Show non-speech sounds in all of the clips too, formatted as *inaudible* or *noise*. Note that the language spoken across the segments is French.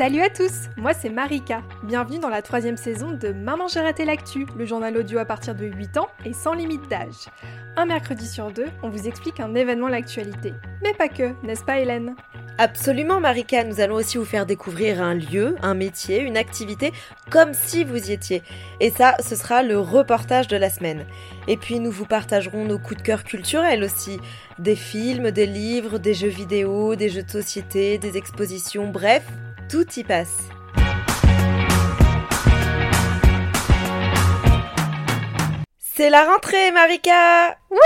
Salut à tous, moi c'est Marika. Bienvenue dans la troisième saison de Maman j'ai raté l'actu, le journal audio à partir de 8 ans et sans limite d'âge. Un mercredi sur deux, on vous explique un événement de l'actualité. Mais pas que, n'est-ce pas Hélène? Absolument Marika, nous allons aussi vous faire découvrir un lieu, un métier, une activité, comme si vous y étiez. Et ça, ce sera le reportage de la semaine. Et puis nous vous partagerons nos coups de cœur culturels aussi. Des films, des livres, des jeux vidéo, des jeux de société, des expositions, bref, tout y passe. C'est la rentrée, Marika Oui,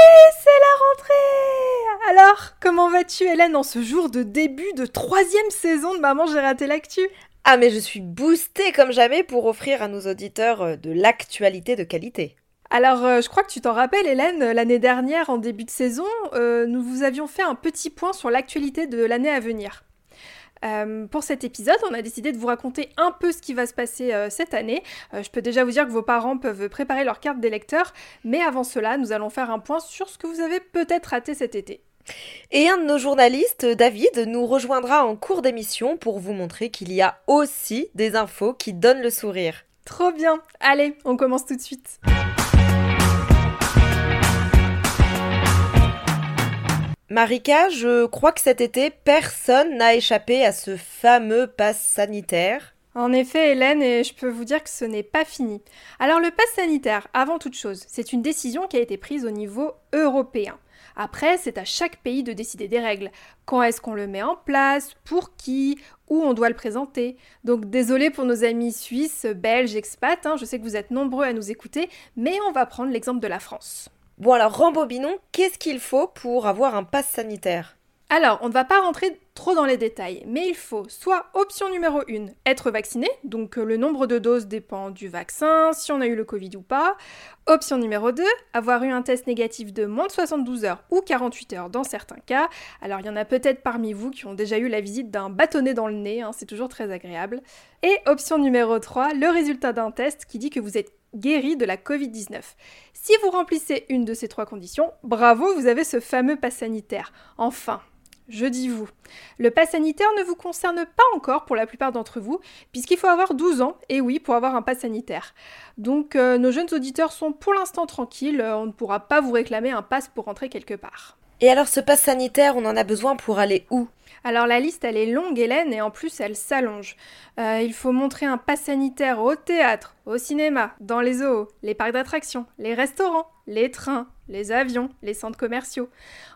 c'est la rentrée Alors, comment vas-tu, Hélène, en ce jour de début de troisième saison de Maman, j'ai raté l'actu? Ah, mais je suis boostée comme jamais pour offrir à nos auditeurs euh, de l'actualité de qualité. Alors, euh, je crois que tu t'en rappelles, Hélène, l'année dernière, en début de saison, euh, nous vous avions fait un petit point sur l'actualité de l'année à venir. Euh, pour cet épisode, on a décidé de vous raconter un peu ce qui va se passer euh, cette année. Euh, je peux déjà vous dire que vos parents peuvent préparer leur carte d'électeur, mais avant cela, nous allons faire un point sur ce que vous avez peut-être raté cet été. Et un de nos journalistes, David, nous rejoindra en cours d'émission pour vous montrer qu'il y a aussi des infos qui donnent le sourire. Trop bien Allez, on commence tout de suite. Marika, je crois que cet été, personne n'a échappé à ce fameux pass sanitaire. En effet, Hélène, et je peux vous dire que ce n'est pas fini. Alors le pass sanitaire, avant toute chose, c'est une décision qui a été prise au niveau européen. Après, c'est à chaque pays de décider des règles. Quand est-ce qu'on le met en place Pour qui Où on doit le présenter Donc désolé pour nos amis suisses, belges, expats, hein, je sais que vous êtes nombreux à nous écouter, mais on va prendre l'exemple de la France. Bon alors rembobinons, qu'est-ce qu'il faut pour avoir un pass sanitaire? Alors, on ne va pas rentrer trop dans les détails, mais il faut soit option numéro 1, être vacciné, donc euh, le nombre de doses dépend du vaccin, si on a eu le Covid ou pas. Option numéro 2, avoir eu un test négatif de moins de 72 heures ou 48 heures dans certains cas. Alors il y en a peut-être parmi vous qui ont déjà eu la visite d'un bâtonnet dans le nez, hein, c'est toujours très agréable. Et option numéro 3, le résultat d'un test qui dit que vous êtes guéri de la Covid-19. Si vous remplissez une de ces trois conditions, bravo, vous avez ce fameux pass sanitaire. Enfin, je dis vous. Le pass sanitaire ne vous concerne pas encore pour la plupart d'entre vous, puisqu'il faut avoir 12 ans, et oui, pour avoir un pass sanitaire. Donc euh, nos jeunes auditeurs sont pour l'instant tranquilles, euh, on ne pourra pas vous réclamer un pass pour rentrer quelque part. Et alors ce pass sanitaire, on en a besoin pour aller où? Alors la liste elle est longue Hélène et en plus elle s'allonge. Euh, il faut montrer un pass sanitaire au théâtre, au cinéma, dans les zoos, les parcs d'attractions, les restaurants, les trains, les avions, les centres commerciaux.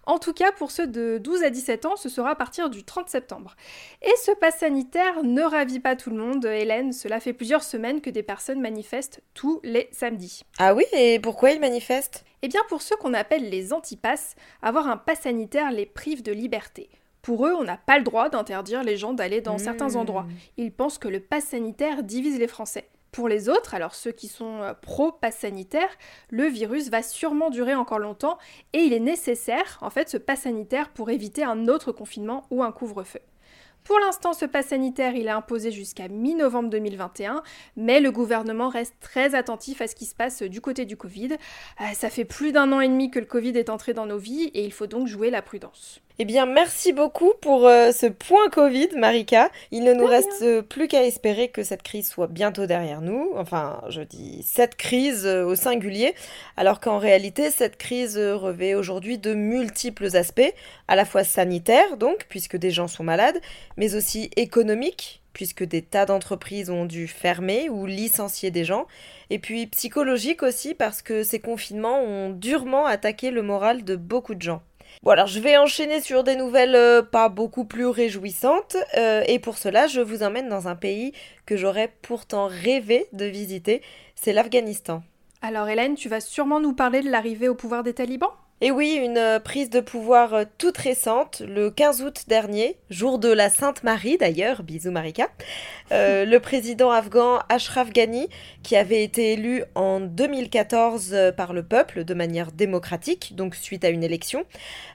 En tout cas pour ceux de 12 à 17 ans ce sera à partir du 30 septembre. Et ce pass sanitaire ne ravit pas tout le monde Hélène, cela fait plusieurs semaines que des personnes manifestent tous les samedis. Ah oui et pourquoi ils manifestent? Eh bien pour ceux qu'on appelle les antipasses, avoir un pass sanitaire les prive de liberté. Pour eux, on n'a pas le droit d'interdire les gens d'aller dans certains Mmh. endroits. Ils pensent que le pass sanitaire divise les Français. Pour les autres, alors ceux qui sont euh, pro-pass sanitaire, le virus va sûrement durer encore longtemps et il est nécessaire, en fait, ce pass sanitaire pour éviter un autre confinement ou un couvre-feu. Pour l'instant, ce pass sanitaire, il est imposé jusqu'à mi-novembre 2021, mais le gouvernement reste très attentif à ce qui se passe du côté du Covid. Euh, ça fait plus d'un an et demi que le Covid est entré dans nos vies et il faut donc jouer la prudence. Eh bien, merci beaucoup pour euh, ce point Covid, Marika. Il ne nous reste euh, plus qu'à espérer que cette crise soit bientôt derrière nous. Enfin, je dis cette crise euh, au singulier, alors qu'en réalité, cette crise revêt aujourd'hui de multiples aspects, à la fois sanitaires, donc, puisque des gens sont malades, mais aussi économiques, puisque des tas d'entreprises ont dû fermer ou licencier des gens, et puis psychologique aussi, parce que ces confinements ont durement attaqué le moral de beaucoup de gens. Bon alors je vais enchaîner sur des nouvelles euh, pas beaucoup plus réjouissantes euh, et pour cela je vous emmène dans un pays que j'aurais pourtant rêvé de visiter, c'est l'Afghanistan. Alors Hélène, tu vas sûrement nous parler de l'arrivée au pouvoir des talibans? Et oui, une euh, prise de pouvoir euh, toute récente, le 15 août dernier, jour de la Sainte Marie d'ailleurs, bisous Marika, euh, *laughs* le président afghan Ashraf Ghani, qui avait été élu en 2014 euh, par le peuple de manière démocratique, donc suite à une élection,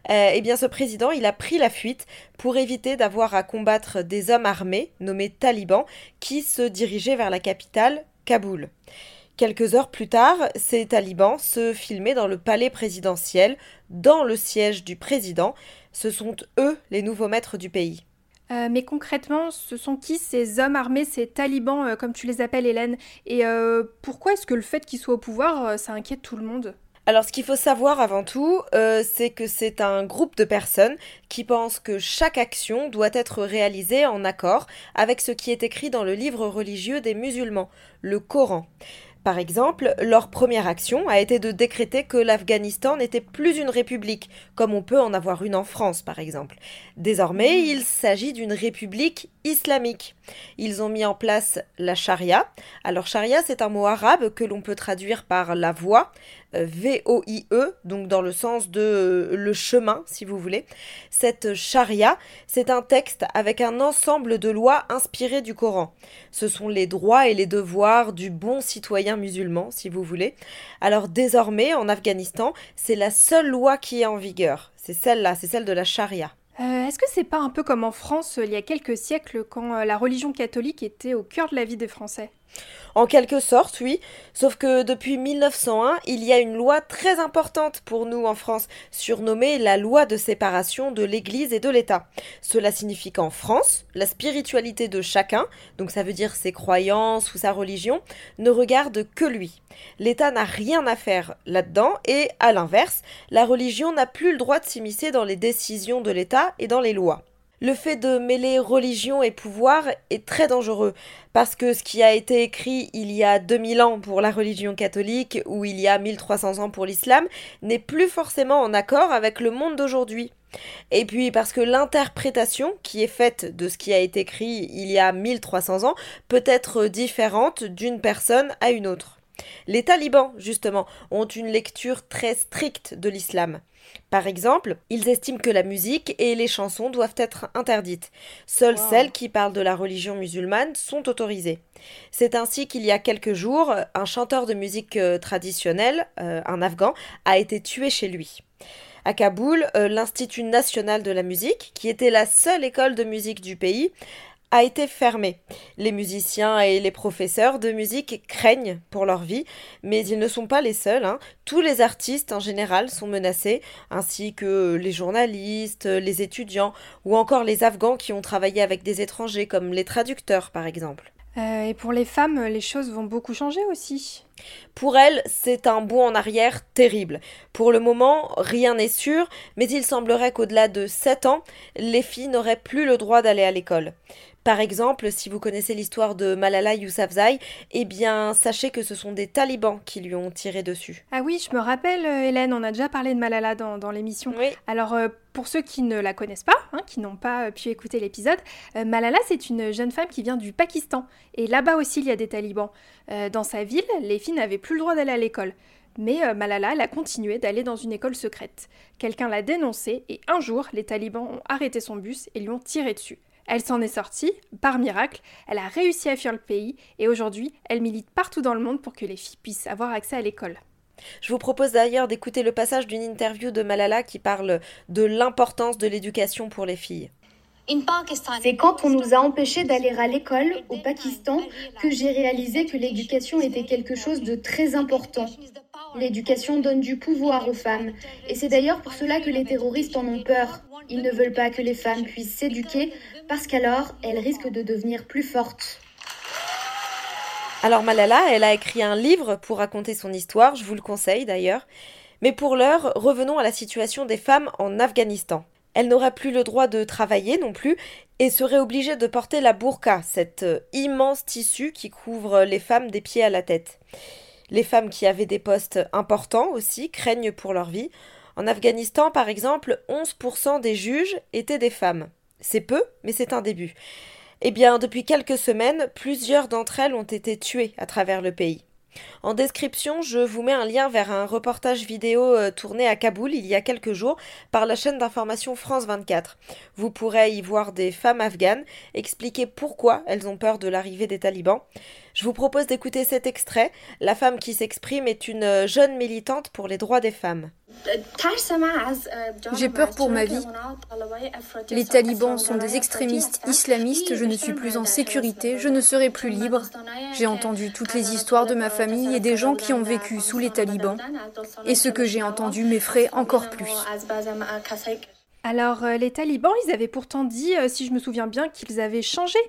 euh, eh bien ce président, il a pris la fuite pour éviter d'avoir à combattre des hommes armés, nommés talibans, qui se dirigeaient vers la capitale, Kaboul. Quelques heures plus tard, ces talibans se filmaient dans le palais présidentiel, dans le siège du président. Ce sont eux les nouveaux maîtres du pays. Euh, mais concrètement, ce sont qui ces hommes armés, ces talibans, euh, comme tu les appelles, Hélène? Et euh, pourquoi est-ce que le fait qu'ils soient au pouvoir, ça inquiète tout le monde? Alors ce qu'il faut savoir avant tout, c'est que c'est un groupe de personnes qui pensent que chaque action doit être réalisée en accord avec ce qui est écrit dans le livre religieux des musulmans, le Coran. Par exemple, leur première action a été de décréter que l'Afghanistan n'était plus une république, comme on peut en avoir une en France par exemple. Désormais, il s'agit d'une république islamique. Ils ont mis en place la charia. Alors charia, c'est un mot arabe que l'on peut traduire par la voie, euh, V-O-I-E, donc dans le sens de euh, le chemin, si vous voulez. Cette charia, c'est un texte avec un ensemble de lois inspirées du Coran. Ce sont les droits et les devoirs du bon citoyen musulman, si vous voulez. Alors désormais, en Afghanistan, c'est la seule loi qui est en vigueur. C'est celle-là, c'est celle de la charia. Euh, est-ce que c'est pas un peu comme en France il y a quelques siècles quand la religion catholique était au cœur de la vie des Français? En quelque sorte, oui, sauf que depuis 1901, il y a une loi très importante pour nous en France, surnommée la loi de séparation de l'Église et de l'État. Cela signifie qu'en France, la spiritualité de chacun, donc ça veut dire ses croyances ou sa religion, ne regarde que lui. L'État n'a rien à faire là-dedans et, à l'inverse, la religion n'a plus le droit de s'immiscer dans les décisions de l'État et dans les lois le fait de mêler religion et pouvoir est très dangereux parce que ce qui a été écrit il y a 2000 ans pour la religion catholique ou il y a 1300 ans pour l'islam n'est plus forcément en accord avec le monde d'aujourd'hui. Et puis parce que l'interprétation qui est faite de ce qui a été écrit il y a 1300 ans peut être différente d'une personne à une autre. Les talibans, justement, ont une lecture très stricte de l'islam. Par exemple, ils estiment que la musique et les chansons doivent être interdites. Seules celles qui parlent de la religion musulmane sont autorisées. C'est ainsi qu'il y a quelques jours, un chanteur de musique euh, traditionnelle, euh, un Afghan, a été tué chez lui. À Kaboul, euh, l'Institut national de la musique, qui était la seule école de musique du pays, a été fermé. Les musiciens et les professeurs de musique craignent pour leur vie, mais ils ne sont pas les seuls. Hein. Tous les artistes en général sont menacés, ainsi que les journalistes, les étudiants ou encore les Afghans qui ont travaillé avec des étrangers comme les traducteurs par exemple. Euh, et pour les femmes, les choses vont beaucoup changer aussi. Pour elles, c'est un bond en arrière terrible. Pour le moment, rien n'est sûr, mais il semblerait qu'au-delà de 7 ans, les filles n'auraient plus le droit d'aller à l'école. Par exemple, si vous connaissez l'histoire de Malala Yousafzai, eh bien, sachez que ce sont des talibans qui lui ont tiré dessus. Ah oui, je me rappelle, euh, Hélène, on a déjà parlé de Malala dans, l'émission. Oui. Alors, euh, pour ceux qui ne la connaissent pas, hein, qui n'ont pas euh, pu écouter l'épisode, Malala, c'est une jeune femme qui vient du Pakistan. Et là-bas aussi, il y a des talibans. dans sa ville, les filles n'avaient plus le droit d'aller à l'école. Mais Malala, elle a continué d'aller dans une école secrète. Quelqu'un l'a dénoncé et un jour, les talibans ont arrêté son bus et lui ont tiré dessus. Elle s'en est sortie, par miracle, elle a réussi à fuir le pays et aujourd'hui, elle milite partout dans le monde pour que les filles puissent avoir accès à l'école. Je vous propose d'ailleurs d'écouter le passage d'une interview de Malala qui parle de l'importance de l'éducation pour les filles. C'est quand on nous a empêchés d'aller à l'école au Pakistan que j'ai réalisé que l'éducation était quelque chose de très important. L'éducation donne du pouvoir aux femmes. Et c'est d'ailleurs pour cela que les terroristes en ont peur. Ils ne veulent pas que les femmes puissent s'éduquer parce qu'alors elles risquent de devenir plus fortes. Alors Malala, elle a écrit un livre pour raconter son histoire, je vous le conseille d'ailleurs. Mais pour l'heure, revenons à la situation des femmes en Afghanistan. Elles n'auraient plus le droit de travailler non plus et seraient obligées de porter la burqa, cet euh, immense tissu qui couvre les femmes des pieds à la tête. Les femmes qui avaient des postes importants aussi craignent pour leur vie. En Afghanistan, par exemple, 11% des juges étaient des femmes. C'est peu, mais c'est un début. Eh bien, depuis quelques semaines, plusieurs d'entre elles ont été tuées à travers le pays. En description, je vous mets un lien vers un reportage vidéo euh, tourné à Kaboul il y a quelques jours par la chaîne d'information France 24. Vous pourrez y voir des femmes afghanes expliquer pourquoi elles ont peur de l'arrivée des talibans. Je vous propose d'écouter cet extrait. La femme qui s'exprime est une euh, jeune militante pour les droits des femmes. J'ai peur pour ma vie. Les talibans sont des extrémistes islamistes, je ne suis plus en sécurité, je ne serai plus libre. J'ai entendu toutes les histoires de ma famille et des gens qui ont vécu sous les talibans. Et ce que j'ai entendu m'effraie encore plus. Alors les talibans, ils avaient pourtant dit, si je me souviens bien, qu'ils avaient changé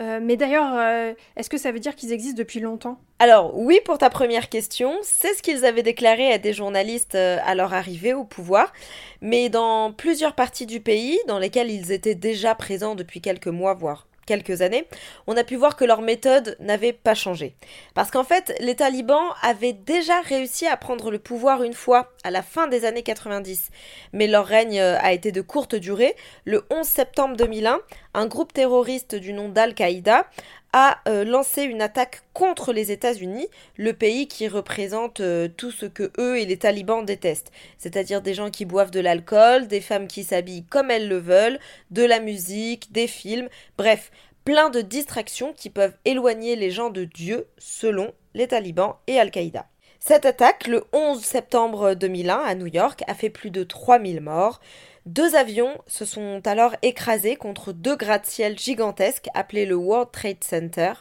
euh, mais d'ailleurs, euh, est-ce que ça veut dire qu'ils existent depuis longtemps? Alors oui, pour ta première question, c'est ce qu'ils avaient déclaré à des journalistes euh, à leur arrivée au pouvoir, mais dans plusieurs parties du pays, dans lesquelles ils étaient déjà présents depuis quelques mois, voire quelques années, on a pu voir que leur méthode n'avait pas changé. Parce qu'en fait, les talibans avaient déjà réussi à prendre le pouvoir une fois, à la fin des années 90. Mais leur règne euh, a été de courte durée. Le 11 septembre 2001, un groupe terroriste du nom d'Al-Qaïda a euh, lancé une attaque contre les États-Unis, le pays qui représente euh, tout ce que eux et les talibans détestent, c'est-à-dire des gens qui boivent de l'alcool, des femmes qui s'habillent comme elles le veulent, de la musique, des films, bref, plein de distractions qui peuvent éloigner les gens de Dieu selon les talibans et Al-Qaïda. Cette attaque, le 11 septembre 2001 à New York, a fait plus de 3000 morts. Deux avions se sont alors écrasés contre deux gratte-ciel gigantesques appelés le World Trade Center.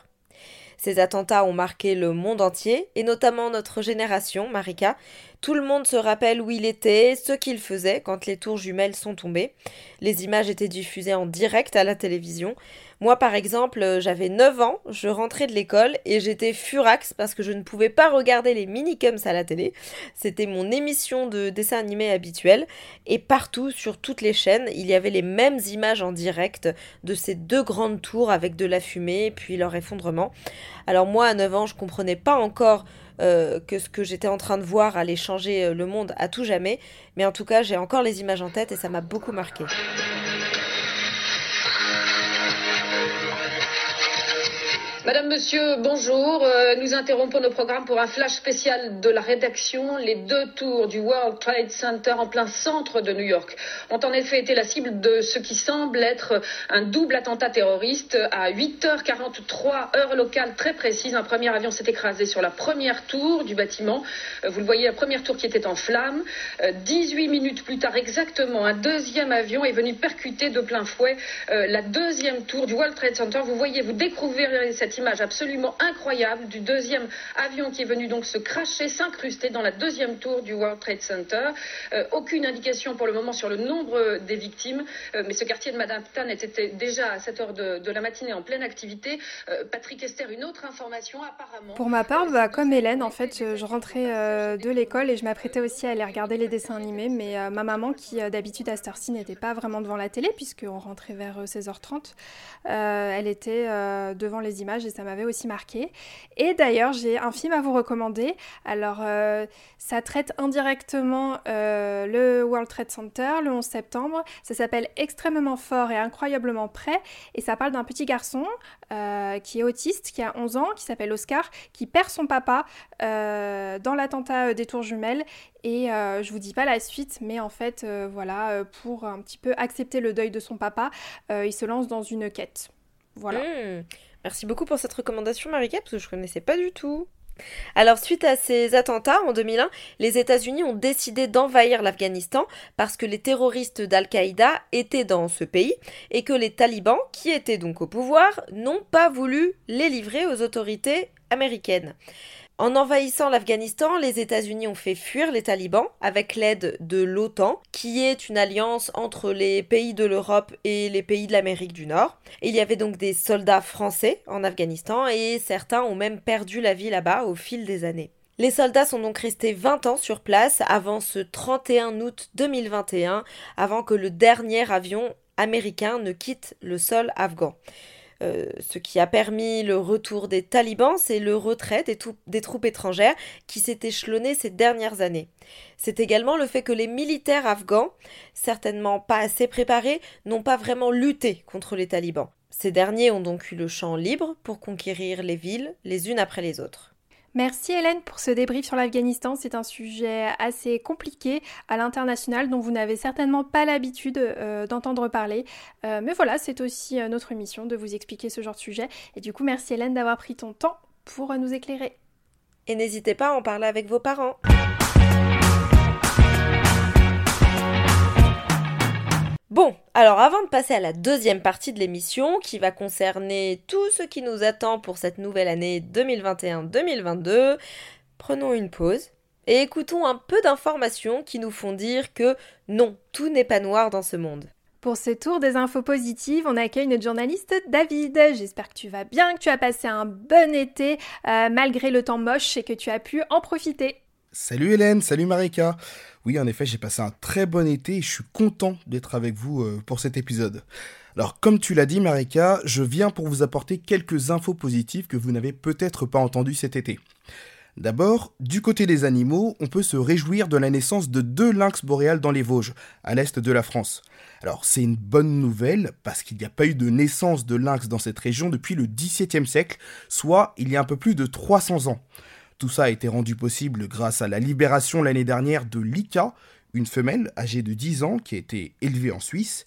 Ces attentats ont marqué le monde entier, et notamment notre génération, Marika. Tout le monde se rappelle où il était, ce qu'il faisait quand les tours jumelles sont tombées. Les images étaient diffusées en direct à la télévision. Moi, par exemple, euh, j'avais 9 ans, je rentrais de l'école et j'étais furax parce que je ne pouvais pas regarder les minicums à la télé. C'était mon émission de dessin animé habituelle. Et partout, sur toutes les chaînes, il y avait les mêmes images en direct de ces deux grandes tours avec de la fumée, puis leur effondrement. Alors moi, à 9 ans, je comprenais pas encore euh, que ce que j'étais en train de voir allait changer euh, le monde à tout jamais. Mais en tout cas, j'ai encore les images en tête et ça m'a beaucoup marqué. Madame, Monsieur, bonjour. Euh, nous interrompons nos programmes pour un flash spécial de la rédaction. Les deux tours du World Trade Center en plein centre de New York ont en effet été la cible de ce qui semble être un double attentat terroriste. À 8h43, heure locale très précise, un premier avion s'est écrasé sur la première tour du bâtiment. Euh, vous le voyez, la première tour qui était en flammes. 18 euh, minutes plus tard exactement, un deuxième avion est venu percuter de plein fouet la deuxième tour du World Trade Center. Vous voyez, vous découvrez cette image absolument incroyable du deuxième avion qui est venu donc se cracher, s'incruster dans la deuxième tour du World Trade Center. Euh, aucune indication pour le moment sur le nombre des victimes, euh, mais ce quartier de Manhattan était déjà à cette heure de, la matinée en pleine activité. Euh, Patrick Esther, une autre information apparemment. Pour ma part, bah, comme Hélène, en fait, je, rentrais de l'école et je m'apprêtais aussi à aller regarder les dessins animés, mais ma maman, qui d'habitude à cette heure-ci n'était pas vraiment devant la télé, puisqu'on rentrait vers 16h30, elle était devant les images ça m'avait aussi marqué. Et d'ailleurs, j'ai un film à vous recommander. Alors, euh, ça traite indirectement euh, le World Trade Center le 11 septembre. Ça s'appelle Extrêmement fort et incroyablement prêt. Et ça parle d'un petit garçon euh, qui est autiste, qui a 11 ans, qui s'appelle Oscar, qui perd son papa dans l'attentat des tours jumelles. Et je vous dis pas la suite, mais en fait, voilà, pour un petit peu accepter le deuil de son papa, il se lance dans une quête. Voilà. Mmh. Merci beaucoup pour cette recommandation, Marika, parce que je ne connaissais pas du tout. Alors, suite à ces attentats en 2001, les États-Unis ont décidé d'envahir l'Afghanistan parce que les terroristes d'Al-Qaïda étaient dans ce pays et que les talibans, qui étaient donc au pouvoir, n'ont pas voulu les livrer aux autorités américaines. En envahissant l'Afghanistan, les États-Unis ont fait fuir les talibans avec l'aide de l'OTAN, qui est une alliance entre les pays de l'Europe et les pays de l'Amérique du Nord. il y avait donc des soldats français en Afghanistan et certains ont même perdu la vie là-bas au fil des années. Les soldats sont donc restés 20 ans sur place avant ce 31 août 2021, avant que le dernier avion américain ne quitte le sol afghan. Euh, ce qui a permis le retour des talibans, c'est le retrait des, des troupes étrangères qui s'est échelonné ces dernières années. C'est également le fait que les militaires afghans, certainement pas assez préparés, n'ont pas vraiment lutté contre les talibans. Ces derniers ont donc eu le champ libre pour conquérir les villes les unes après les autres. Merci Hélène pour ce débrief sur l'Afghanistan. C'est un sujet assez compliqué à l'international dont vous n'avez certainement pas l'habitude euh, d'entendre parler. Euh, mais voilà, c'est aussi euh, notre mission de vous expliquer ce genre de sujet. Et du coup, merci Hélène d'avoir pris ton temps pour nous éclairer. Et n'hésitez pas à en parler avec vos parents. Bon, alors avant de passer à la deuxième partie de l'émission qui va concerner tout ce qui nous attend pour cette nouvelle année 2021-2022, prenons une pause et écoutons un peu d'informations qui nous font dire que non, tout n'est pas noir dans ce monde. Pour ce tour des infos positives, on accueille notre journaliste David. J'espère que tu vas bien, que tu as passé un bon été euh, malgré le temps moche et que tu as pu en profiter. Salut Hélène, salut Marika. Oui, en effet, j'ai passé un très bon été et je suis content d'être avec vous euh, pour cet épisode. Alors, comme tu l'as dit Marika, je viens pour vous apporter quelques infos positives que vous n'avez peut-être pas entendues cet été. D'abord, du côté des animaux, on peut se réjouir de la naissance de deux lynx boréales dans les Vosges, à l'est de la France. Alors c'est une bonne nouvelle parce qu'il n'y a pas eu de naissance de lynx dans cette région depuis le XVIIe siècle, soit il y a un peu plus de 300 ans. Tout ça a été rendu possible grâce à la libération l'année dernière de Lika, une femelle âgée de 10 ans qui a été élevée en Suisse.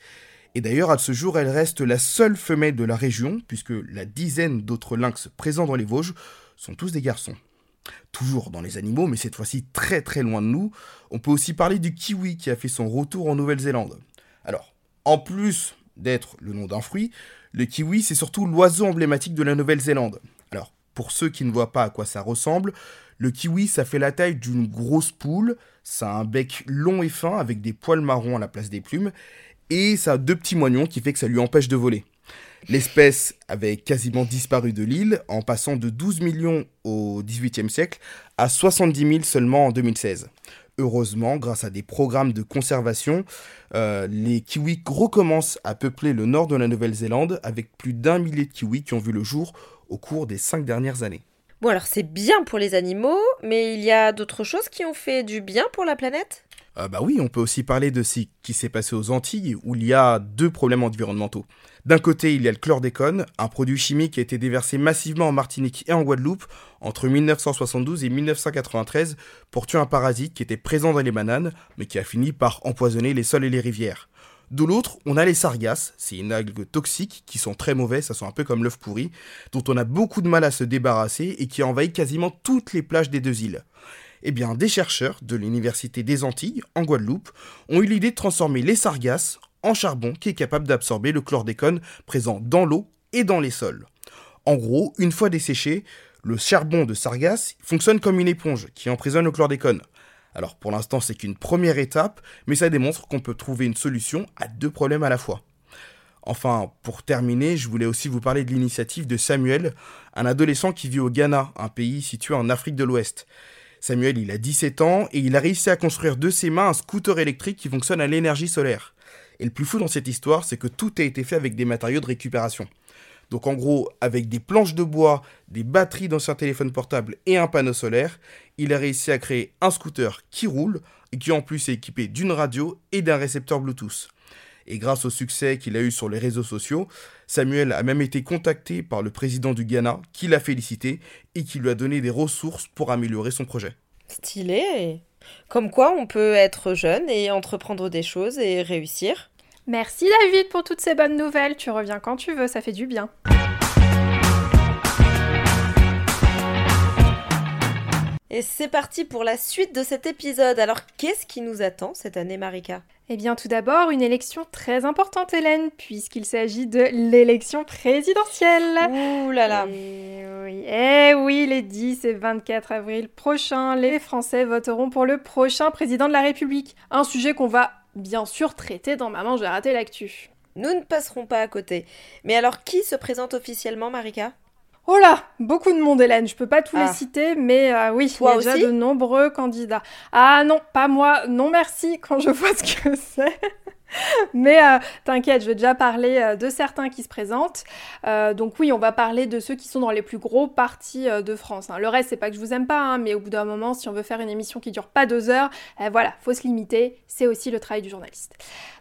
Et d'ailleurs, à ce jour, elle reste la seule femelle de la région, puisque la dizaine d'autres lynx présents dans les Vosges sont tous des garçons toujours dans les animaux, mais cette fois-ci très très loin de nous, on peut aussi parler du kiwi qui a fait son retour en Nouvelle-Zélande. Alors, en plus d'être le nom d'un fruit, le kiwi c'est surtout l'oiseau emblématique de la Nouvelle-Zélande. Pour ceux qui ne voient pas à quoi ça ressemble, le kiwi ça fait la taille d'une grosse poule, ça a un bec long et fin avec des poils marrons à la place des plumes, et ça a deux petits moignons qui fait que ça lui empêche de voler. L'espèce avait quasiment disparu de l'île en passant de 12 millions au XVIIIe siècle à 70 000 seulement en 2016. Heureusement, grâce à des programmes de conservation, euh, les kiwis recommencent à peupler le nord de la Nouvelle-Zélande avec plus d'un millier de kiwis qui ont vu le jour au cours des cinq dernières années. Bon alors c'est bien pour les animaux, mais il y a d'autres choses qui ont fait du bien pour la planète? Euh, bah oui, on peut aussi parler de ce qui s'est passé aux Antilles, où il y a deux problèmes environnementaux. D'un côté, il y a le chlordécone, un produit chimique qui a été déversé massivement en Martinique et en Guadeloupe entre 1972 et 1993 pour tuer un parasite qui était présent dans les bananes, mais qui a fini par empoisonner les sols et les rivières. De l'autre, on a les sargasses, c'est une algue toxique qui sont très mauvais, ça sent un peu comme l'œuf pourri, dont on a beaucoup de mal à se débarrasser et qui envahit quasiment toutes les plages des deux îles eh bien, des chercheurs de l'Université des Antilles, en Guadeloupe, ont eu l'idée de transformer les sargasses en charbon qui est capable d'absorber le chlordécone présent dans l'eau et dans les sols. En gros, une fois desséché, le charbon de sargasse fonctionne comme une éponge qui emprisonne le chlordécone. Alors pour l'instant c'est qu'une première étape, mais ça démontre qu'on peut trouver une solution à deux problèmes à la fois. Enfin, pour terminer, je voulais aussi vous parler de l'initiative de Samuel, un adolescent qui vit au Ghana, un pays situé en Afrique de l'Ouest. Samuel, il a 17 ans et il a réussi à construire de ses mains un scooter électrique qui fonctionne à l'énergie solaire. Et le plus fou dans cette histoire, c'est que tout a été fait avec des matériaux de récupération. Donc en gros, avec des planches de bois, des batteries d'anciens téléphones portables et un panneau solaire, il a réussi à créer un scooter qui roule et qui en plus est équipé d'une radio et d'un récepteur Bluetooth. Et grâce au succès qu'il a eu sur les réseaux sociaux, Samuel a même été contacté par le président du Ghana qui l'a félicité et qui lui a donné des ressources pour améliorer son projet. Stylé Comme quoi on peut être jeune et entreprendre des choses et réussir. Merci David pour toutes ces bonnes nouvelles, tu reviens quand tu veux, ça fait du bien. Et c'est parti pour la suite de cet épisode. Alors, qu'est-ce qui nous attend cette année, Marika? Eh bien, tout d'abord, une élection très importante, Hélène, puisqu'il s'agit de l'élection présidentielle. Ouh là là Eh oui, eh oui, les 10 et 24 avril prochains, les Français voteront pour le prochain président de la République. Un sujet qu'on va bien sûr traiter dans Maman, j'ai raté l'actu. Nous ne passerons pas à côté. Mais alors, qui se présente officiellement, Marika? Oh là, beaucoup de monde, Hélène. Je peux pas tous les Ah. citer, mais euh, oui, il y a déjà de nombreux candidats. Ah non, pas moi. Non merci quand je vois ce que c'est. *laughs* *laughs* Mais euh, t'inquiète, je vais déjà parler euh, de certains qui se présentent. Euh, donc oui, on va parler de ceux qui sont dans les plus gros partis de France. hein. Le reste, c'est pas que je vous aime pas, hein, mais au bout d'un moment, si on veut faire une émission qui dure pas deux heures, euh, voilà, faut se limiter. C'est aussi le travail du journaliste.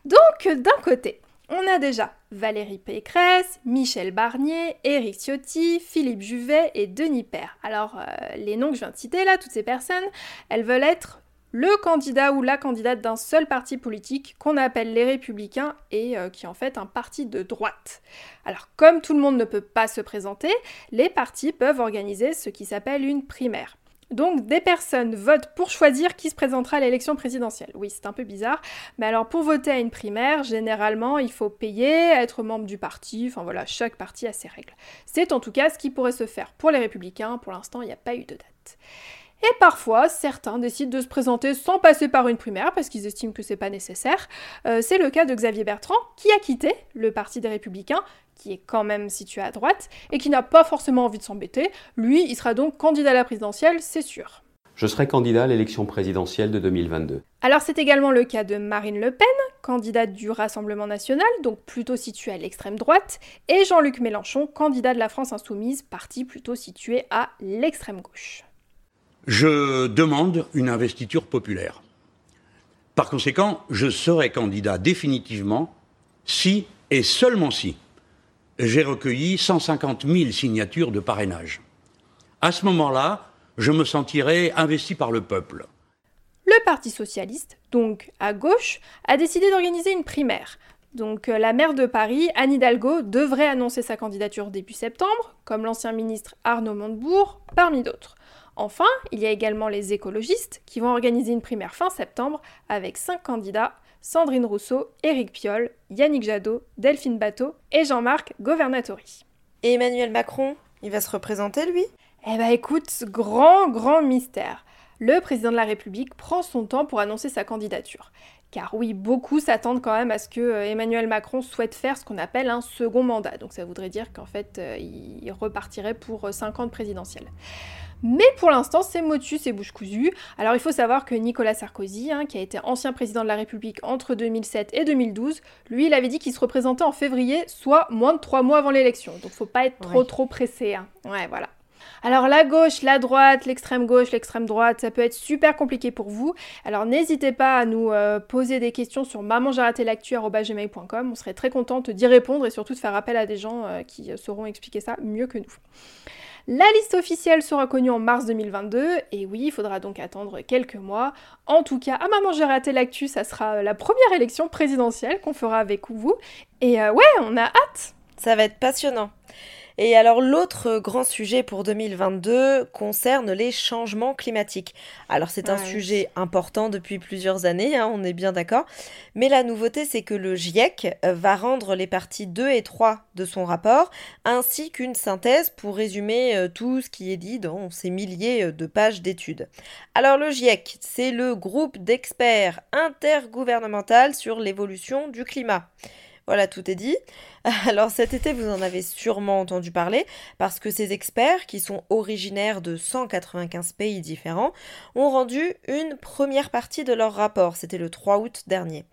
Donc d'un côté, on a déjà Valérie Pécresse, Michel Barnier, Éric Ciotti, Philippe Juvet et Denis Père. Alors, les noms que je viens de citer là, toutes ces personnes, elles veulent être le candidat ou la candidate d'un seul parti politique qu'on appelle les Républicains et euh, qui est en fait un parti de droite. Alors, comme tout le monde ne peut pas se présenter, les partis peuvent organiser ce qui s'appelle une primaire. Donc des personnes votent pour choisir qui se présentera à l'élection présidentielle. Oui, c'est un peu bizarre, mais alors pour voter à une primaire, généralement, il faut payer, être membre du parti, enfin voilà, chaque parti a ses règles. C'est en tout cas ce qui pourrait se faire pour les républicains, pour l'instant, il n'y a pas eu de date. Et parfois, certains décident de se présenter sans passer par une primaire parce qu'ils estiment que c'est pas nécessaire. Euh, c'est le cas de Xavier Bertrand qui a quitté le Parti des Républicains, qui est quand même situé à droite, et qui n'a pas forcément envie de s'embêter. Lui, il sera donc candidat à la présidentielle, c'est sûr. Je serai candidat à l'élection présidentielle de 2022. Alors c'est également le cas de Marine Le Pen, candidate du Rassemblement national, donc plutôt située à l'extrême droite, et Jean-Luc Mélenchon, candidat de la France insoumise, parti plutôt situé à l'extrême gauche je demande une investiture populaire. Par conséquent, je serai candidat définitivement si et seulement si j'ai recueilli 150 000 signatures de parrainage. À ce moment-là, je me sentirai investi par le peuple. Le Parti socialiste, donc à gauche, a décidé d'organiser une primaire. Donc euh, la maire de Paris, Anne Hidalgo, devrait annoncer sa candidature début septembre, comme l'ancien ministre Arnaud Montebourg, parmi d'autres. Enfin, il y a également les écologistes qui vont organiser une primaire fin septembre avec cinq candidats Sandrine Rousseau, Éric Piolle, Yannick Jadot, Delphine Bateau et Jean-Marc Governatori. Et Emmanuel Macron, il va se représenter lui? Eh bah écoute, grand grand mystère. Le président de la République prend son temps pour annoncer sa candidature. Car oui, beaucoup s'attendent quand même à ce que euh, Emmanuel Macron souhaite faire ce qu'on appelle un second mandat. Donc ça voudrait dire qu'en fait, euh, il repartirait pour 5 euh, ans de présidentielle. Mais pour l'instant, c'est motus et bouche cousue. Alors il faut savoir que Nicolas Sarkozy, hein, qui a été ancien président de la République entre 2007 et 2012, lui, il avait dit qu'il se représentait en février, soit moins de trois mois avant l'élection. Donc faut pas être trop trop pressé. Hein. Ouais, voilà. Alors la gauche, la droite, l'extrême gauche, l'extrême droite, ça peut être super compliqué pour vous. Alors n'hésitez pas à nous euh, poser des questions sur maman-j'ai-raté-l'actu-gmail.com. On serait très contente d'y répondre et surtout de faire appel à des gens euh, qui sauront expliquer ça mieux que nous. La liste officielle sera connue en mars 2022, et oui, il faudra donc attendre quelques mois. En tout cas, à Maman j'ai raté l'actu, ça sera euh, la première élection présidentielle qu'on fera avec vous. Et ouais, on a hâte Ça va être passionnant et alors l'autre grand sujet pour 2022 concerne les changements climatiques. Alors c'est un sujet important depuis plusieurs années, hein, on est bien d'accord. Mais la nouveauté c'est que le GIEC va rendre les parties 2 et 3 de son rapport, ainsi qu'une synthèse pour résumer euh, tout ce qui est dit dans ces milliers euh, de pages d'études. Alors le GIEC, c'est le groupe d'experts intergouvernemental sur l'évolution du climat. Voilà, tout est dit. *laughs* Alors cet été, vous en avez sûrement entendu parler, parce que ces experts, qui sont originaires de 195 pays différents, ont rendu une première partie de leur rapport. C'était le 3 août dernier.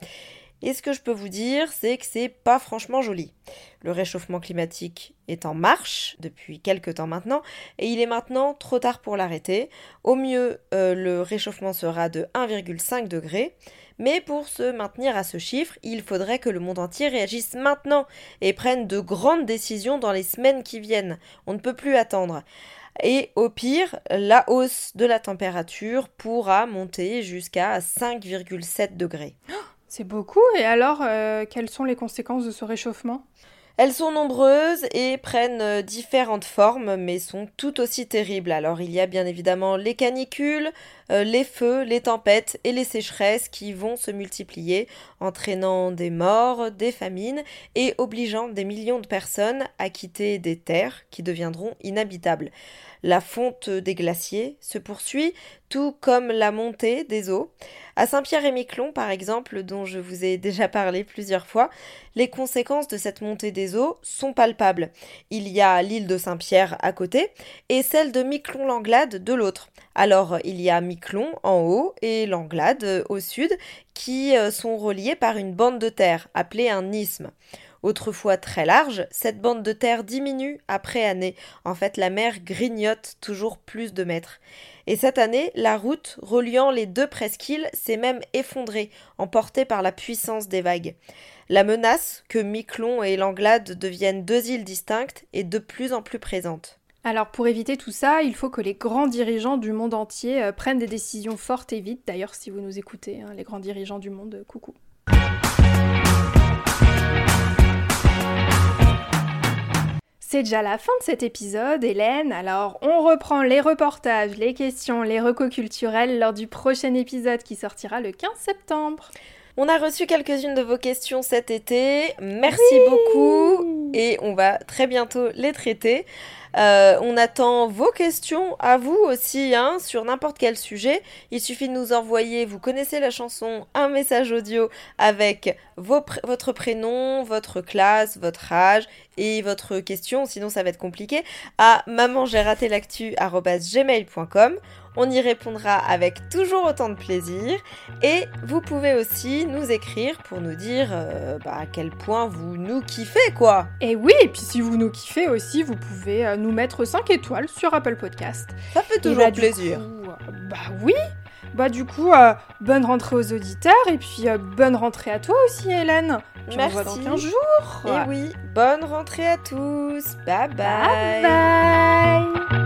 Et ce que je peux vous dire, c'est que c'est pas franchement joli. Le réchauffement climatique est en marche depuis quelques temps maintenant, et il est maintenant trop tard pour l'arrêter. Au mieux, euh, le réchauffement sera de 1,5 degré. Mais pour se maintenir à ce chiffre, il faudrait que le monde entier réagisse maintenant et prenne de grandes décisions dans les semaines qui viennent. On ne peut plus attendre. Et au pire, la hausse de la température pourra monter jusqu'à 5,7 degrés. *gasps* C'est beaucoup. Et alors, euh, quelles sont les conséquences de ce réchauffement? Elles sont nombreuses et prennent euh, différentes formes, mais sont tout aussi terribles. Alors il y a bien évidemment les canicules, euh, les feux, les tempêtes et les sécheresses qui vont se multiplier, entraînant des morts, des famines et obligeant des millions de personnes à quitter des terres qui deviendront inhabitables. La fonte des glaciers se poursuit, tout comme la montée des eaux. À Saint-Pierre-et-Miquelon, par exemple, dont je vous ai déjà parlé plusieurs fois, les conséquences de cette montée des eaux sont palpables. Il y a l'île de Saint-Pierre à côté et celle de Miquelon-Langlade de l'autre. Alors, il y a Miquelon en haut et Langlade au sud qui euh, sont reliés par une bande de terre appelée un isthme. Autrefois très large, cette bande de terre diminue après année. En fait, la mer grignote toujours plus de mètres. Et cette année, la route reliant les deux presqu'îles s'est même effondrée, emportée par la puissance des vagues. La menace que Miquelon et l'Anglade deviennent deux îles distinctes est de plus en plus présente. Alors pour éviter tout ça, il faut que les grands dirigeants du monde entier euh, prennent des décisions fortes et vite. D'ailleurs, si vous nous écoutez, hein, les grands dirigeants du monde, coucou. C'est déjà la fin de cet épisode, Hélène. Alors, on reprend les reportages, les questions, les recos culturels lors du prochain épisode qui sortira le 15 septembre. On a reçu quelques-unes de vos questions cet été. Merci beaucoup et on va très bientôt les traiter. Euh, on attend vos questions à vous aussi hein, sur n'importe quel sujet. Il suffit de nous envoyer, vous connaissez la chanson, un message audio avec votre prénom, votre classe, votre âge et votre question, sinon ça va être compliqué, à maman-j'ai-raté-l'actu@gmail.com. On y répondra avec toujours autant de plaisir. Et vous pouvez aussi nous écrire pour nous dire euh, bah, à quel point vous nous kiffez, quoi. Et oui, et puis si vous nous kiffez aussi, vous pouvez euh, nous mettre 5 étoiles sur Apple Podcast. Ça fait toujours bah, plaisir. Euh, bah oui. Bah du coup, bonne rentrée aux auditeurs et puis bonne rentrée à toi aussi, Hélène. Merci. Dans 15 jours. Et oui, bonne rentrée à tous. bye. Bye bye.